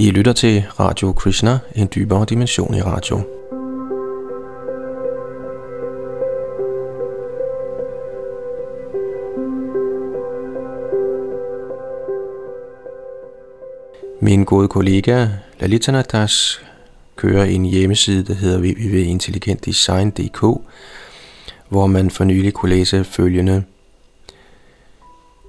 I lytter til Radio Krishna, en dybere dimension i radio. Min gode kollega Lalita Natas kører en hjemmeside, der hedder www.intelligentdesign.dk, hvor man for nylig kunne læse følgende.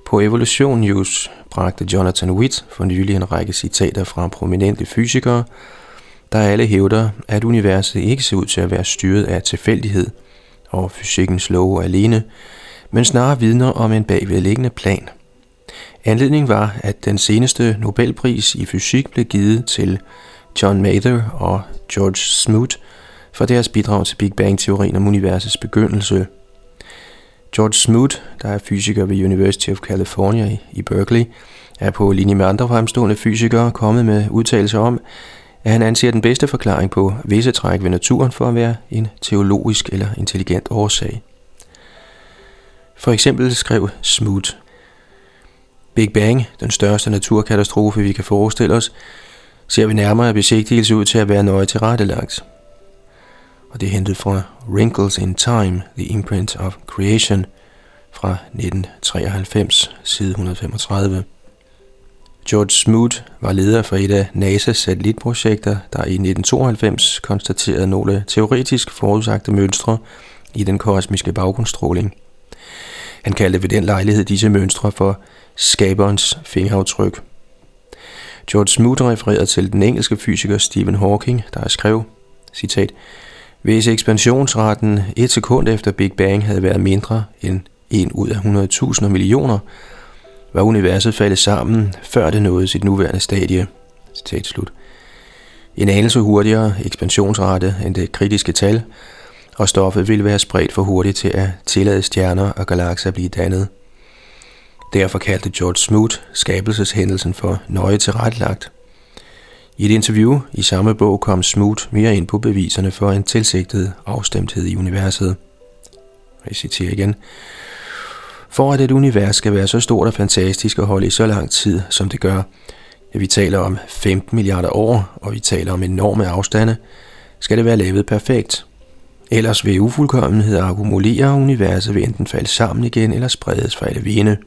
På Evolution News bragte Jonathan Witt for nylig en række citater fra prominente fysikere, der alle hævder, at universet ikke ser ud til at være styret af tilfældighed og fysikkens love alene, men snarere vidner om en bagvedliggende plan. Anledningen var, at den seneste Nobelpris i fysik blev givet til John Mather og George Smoot for deres bidrag til Big Bang-teorien om universets begyndelse. George Smoot, der er fysiker ved University of California i Berkeley, er på linje med andre fremstående fysikere kommet med udtalelser om, at han anser den bedste forklaring på visse træk ved naturen for at være en teologisk eller intelligent årsag. For eksempel skrev Smoot, Big Bang, den største naturkatastrofe vi kan forestille os, ser vi nærmere besigtigelse ud til at være nøje tilrettelagt. Og det er hentet fra Wrinkles in Time, The Imprint of Creation fra 1993, side 135. George Smoot var leder for et af NASA's satellitprojekter, der i 1992 konstaterede nogle teoretisk forudsagte mønstre i den kosmiske baggrundsstråling. Han kaldte ved den lejlighed disse mønstre for skaberens fingeraftryk. George Smoot refererede til den engelske fysiker Stephen Hawking, der skrev, citat, hvis ekspansionsraten et sekund efter Big Bang havde været mindre end 1 ud af 100.000 millioner, var universet faldet sammen, før det nåede sit nuværende stadie. Citat slut. En anelse hurtigere ekspansionsrate end det kritiske tal, og stoffet ville være spredt for hurtigt til at tillade stjerner og galakser at blive dannet. Derfor kaldte George Smoot skabelseshændelsen for nøje tilrettelagt. I et interview i samme bog kom Smoot mere ind på beviserne for en tilsigtet afstemthed i universet. Jeg citerer igen. For at et univers skal være så stort og fantastisk og holde i så lang tid, som det gør, ja, vi taler om 15 milliarder år, og vi taler om enorme afstande, skal det være lavet perfekt. Ellers vil ufuldkommenhed akkumulere, og universet vil enten falde sammen igen eller spredes fra alle vinde.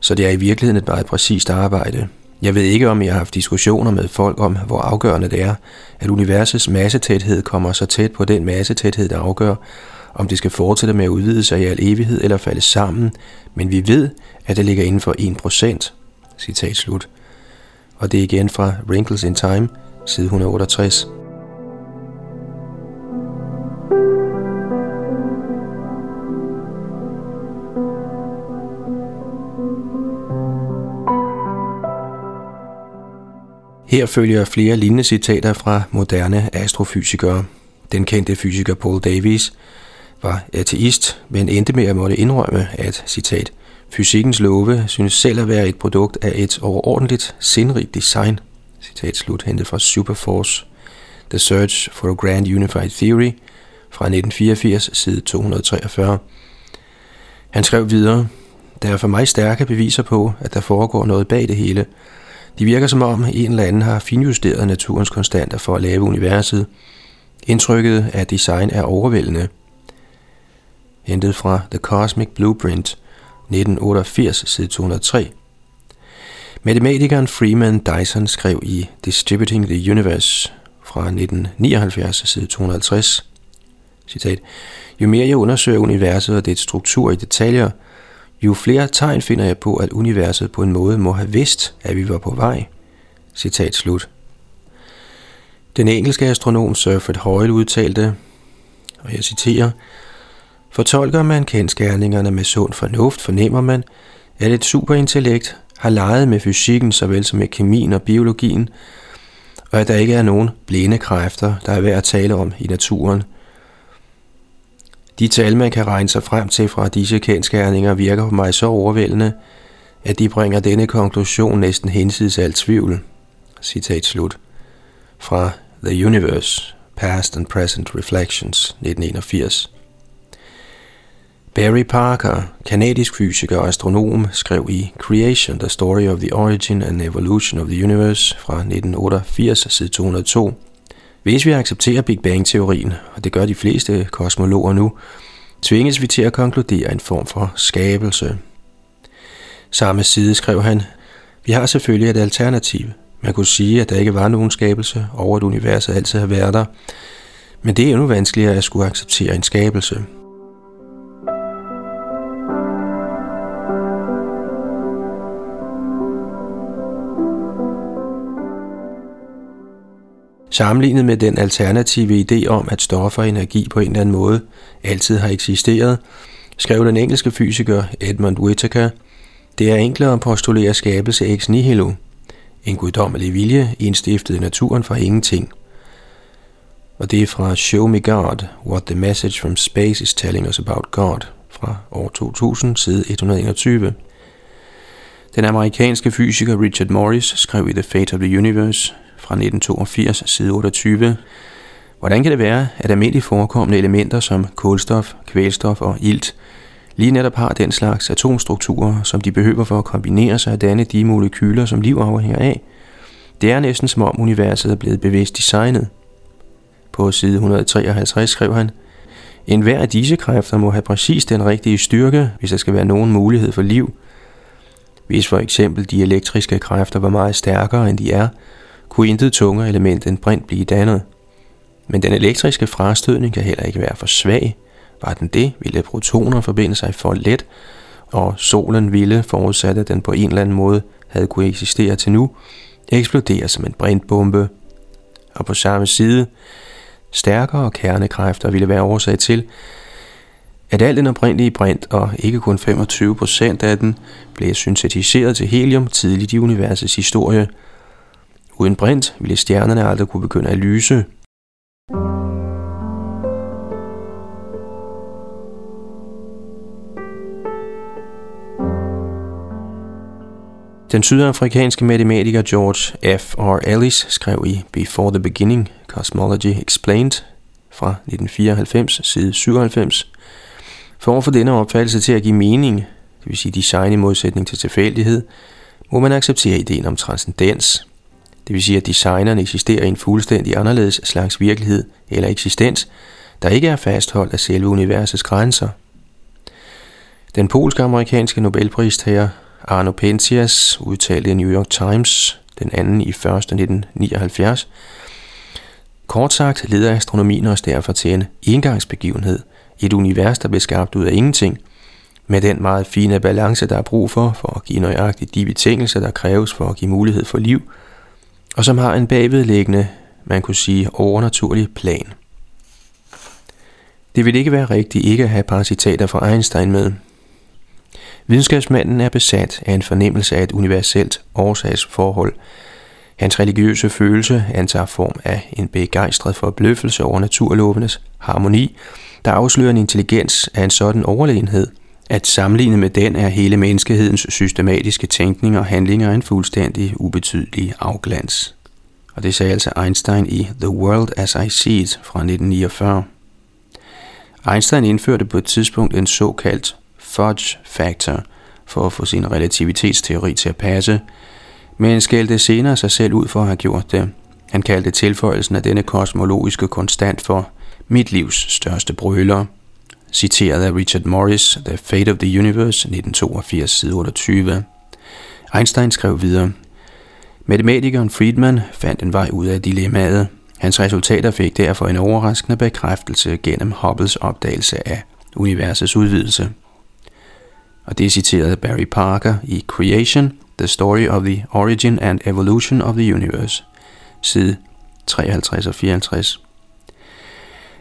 Så det er i virkeligheden et meget præcist arbejde. Jeg ved ikke, om jeg har haft diskussioner med folk om, hvor afgørende det er, at universets massetæthed kommer så tæt på den massetæthed, der afgør, om det skal fortsætte med at udvide sig i al evighed eller falde sammen, men vi ved, at det ligger inden for 1%. Citat slut. Og det er igen fra Wrinkles in Time, side 168. Her følger flere lignende citater fra moderne astrofysikere. Den kendte fysiker Paul Davies var ateist, men endte med at måtte indrømme, at, citat, fysikkens love synes selv at være et produkt af et overordentligt sindrigt design, citat slut, hentet fra Superforce, The Search for a Grand Unified Theory fra 1984, side 243. Han skrev videre, der er for mig stærke beviser på, at der foregår noget bag det hele. De virker som om en eller anden har finjusteret naturens konstanter for at lave universet. Indtrykket af design er overvældende – hentet fra The Cosmic Blueprint, 1988, side 203. Matematikeren Freeman Dyson skrev i Distributing the Universe fra 1979, side 250, citat, Jo mere jeg undersøger universet og dets struktur i detaljer, jo flere tegn finder jeg på, at universet på en måde må have vidst, at vi var på vej. Citat slut. Den engelske astronom Sir Fred Hoyle udtalte, og jeg citerer, Fortolker man kendskærningerne med sund fornuft, fornemmer man, at et superintellekt har leget med fysikken såvel som med kemien og biologien, og at der ikke er nogen blinde kræfter, der er værd at tale om i naturen. De tal, man kan regne sig frem til fra disse kendskærninger, virker på mig så overvældende, at de bringer denne konklusion næsten hensides alt tvivl. Citat slut. Fra The Universe, Past and Present Reflections, 1981. Barry Parker, kanadisk fysiker og astronom, skrev i Creation, The Story of the Origin and Evolution of the Universe fra 1988, side 202. Hvis vi accepterer Big Bang-teorien, og det gør de fleste kosmologer nu, tvinges vi til at konkludere en form for skabelse. Samme side skrev han, vi har selvfølgelig et alternativ. Man kunne sige, at der ikke var nogen skabelse, over at universet altid har været der, men det er endnu vanskeligere at skulle acceptere en skabelse. Sammenlignet med den alternative idé om, at stoffer og energi på en eller anden måde altid har eksisteret, skrev den engelske fysiker Edmund Whittaker, det er enklere at postulere skabelse ex nihilo, en guddommelig vilje indstiftet i naturen fra ingenting. Og det er fra Show Me God, What the Message from Space is Telling Us About God, fra år 2000, side 121. Den amerikanske fysiker Richard Morris skrev i The Fate of the Universe fra 1982, side 28. Hvordan kan det være, at almindeligt forekommende elementer som kulstof, kvælstof og ilt lige netop har den slags atomstrukturer, som de behøver for at kombinere sig og danne de molekyler, som liv afhænger af? Det er næsten som om universet er blevet bevidst designet. På side 153 skrev han, en hver af disse kræfter må have præcis den rigtige styrke, hvis der skal være nogen mulighed for liv. Hvis for eksempel de elektriske kræfter var meget stærkere end de er, kunne intet tungere element end brint blive dannet. Men den elektriske frastødning kan heller ikke være for svag. Var den det, ville protoner forbinde sig for let, og solen ville, forudsat at den på en eller anden måde havde kunne eksistere til nu, eksplodere som en brintbombe. Og på samme side, stærkere kernekræfter ville være årsag til, at al den oprindelige brint, og ikke kun 25% af den, blev syntetiseret til helium tidligt i universets historie – Uden brint ville stjernerne aldrig kunne begynde at lyse. Den sydafrikanske matematiker George F. R. Ellis skrev i Before the Beginning, Cosmology Explained fra 1994, side 97, for at få denne opfattelse til at give mening, det vil sige design i modsætning til tilfældighed, må man acceptere ideen om transcendens – det vil sige, at designeren eksisterer i en fuldstændig anderledes slags virkelighed eller eksistens, der ikke er fastholdt af selve universets grænser. Den polsk-amerikanske Nobelpristager Arno Penzias udtalte i New York Times den anden i 1. 1979, Kort sagt leder astronomien os derfor til en engangsbegivenhed, et univers, der blev skabt ud af ingenting, med den meget fine balance, der er brug for, for at give nøjagtigt de betingelser, der kræves for at give mulighed for liv – og som har en bagvedliggende, man kunne sige, overnaturlig plan. Det vil ikke være rigtigt ikke at have parasitater fra Einstein med. Videnskabsmanden er besat af en fornemmelse af et universelt årsagsforhold. Hans religiøse følelse antager form af en begejstret forbløffelse over naturlovenes harmoni, der afslører en intelligens af en sådan overlegenhed, at sammenligne med den er hele menneskehedens systematiske tænkning og handlinger en fuldstændig ubetydelig afglans. Og det sagde altså Einstein i The World as I See It fra 1949. Einstein indførte på et tidspunkt en såkaldt fudge factor for at få sin relativitetsteori til at passe, men skældte senere sig selv ud for at have gjort det. Han kaldte tilføjelsen af denne kosmologiske konstant for mit livs største brøler, citeret af Richard Morris, The Fate of the Universe, 1982, side 28. Einstein skrev videre, Matematikeren Friedman fandt en vej ud af dilemmaet. Hans resultater fik derfor en overraskende bekræftelse gennem Hubbles opdagelse af universets udvidelse. Og det er citeret af Barry Parker i Creation, The Story of the Origin and Evolution of the Universe, side 53 og 54.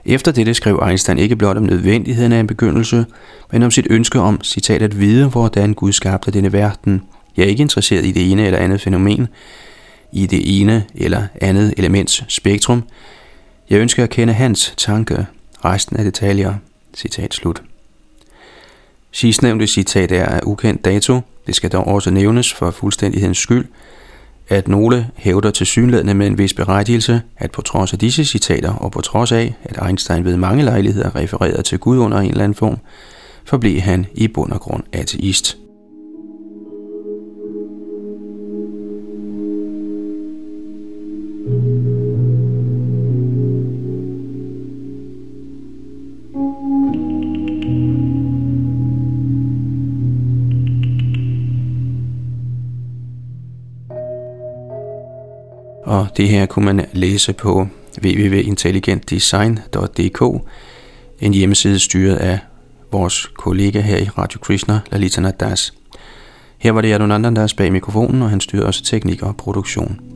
Efter dette skrev Einstein ikke blot om nødvendigheden af en begyndelse, men om sit ønske om, citat, at vide, hvordan Gud skabte denne verden. Jeg er ikke interesseret i det ene eller andet fænomen, i det ene eller andet elements spektrum. Jeg ønsker at kende hans tanke, resten af detaljer. Citat slut. Sidstnævnte citat er af ukendt dato. Det skal dog også nævnes for fuldstændighedens skyld, at nogle hævder til synlædende med en vis berettigelse, at på trods af disse citater og på trods af, at Einstein ved mange lejligheder refererede til Gud under en eller anden form, forblev han i bund og grund ateist. Det her kunne man læse på www.intelligentdesign.dk, en hjemmeside styret af vores kollega her i Radio Krishna, Lalita Nadas. Her var det Yadunandan, der bag mikrofonen, og han styrer også teknik og produktion.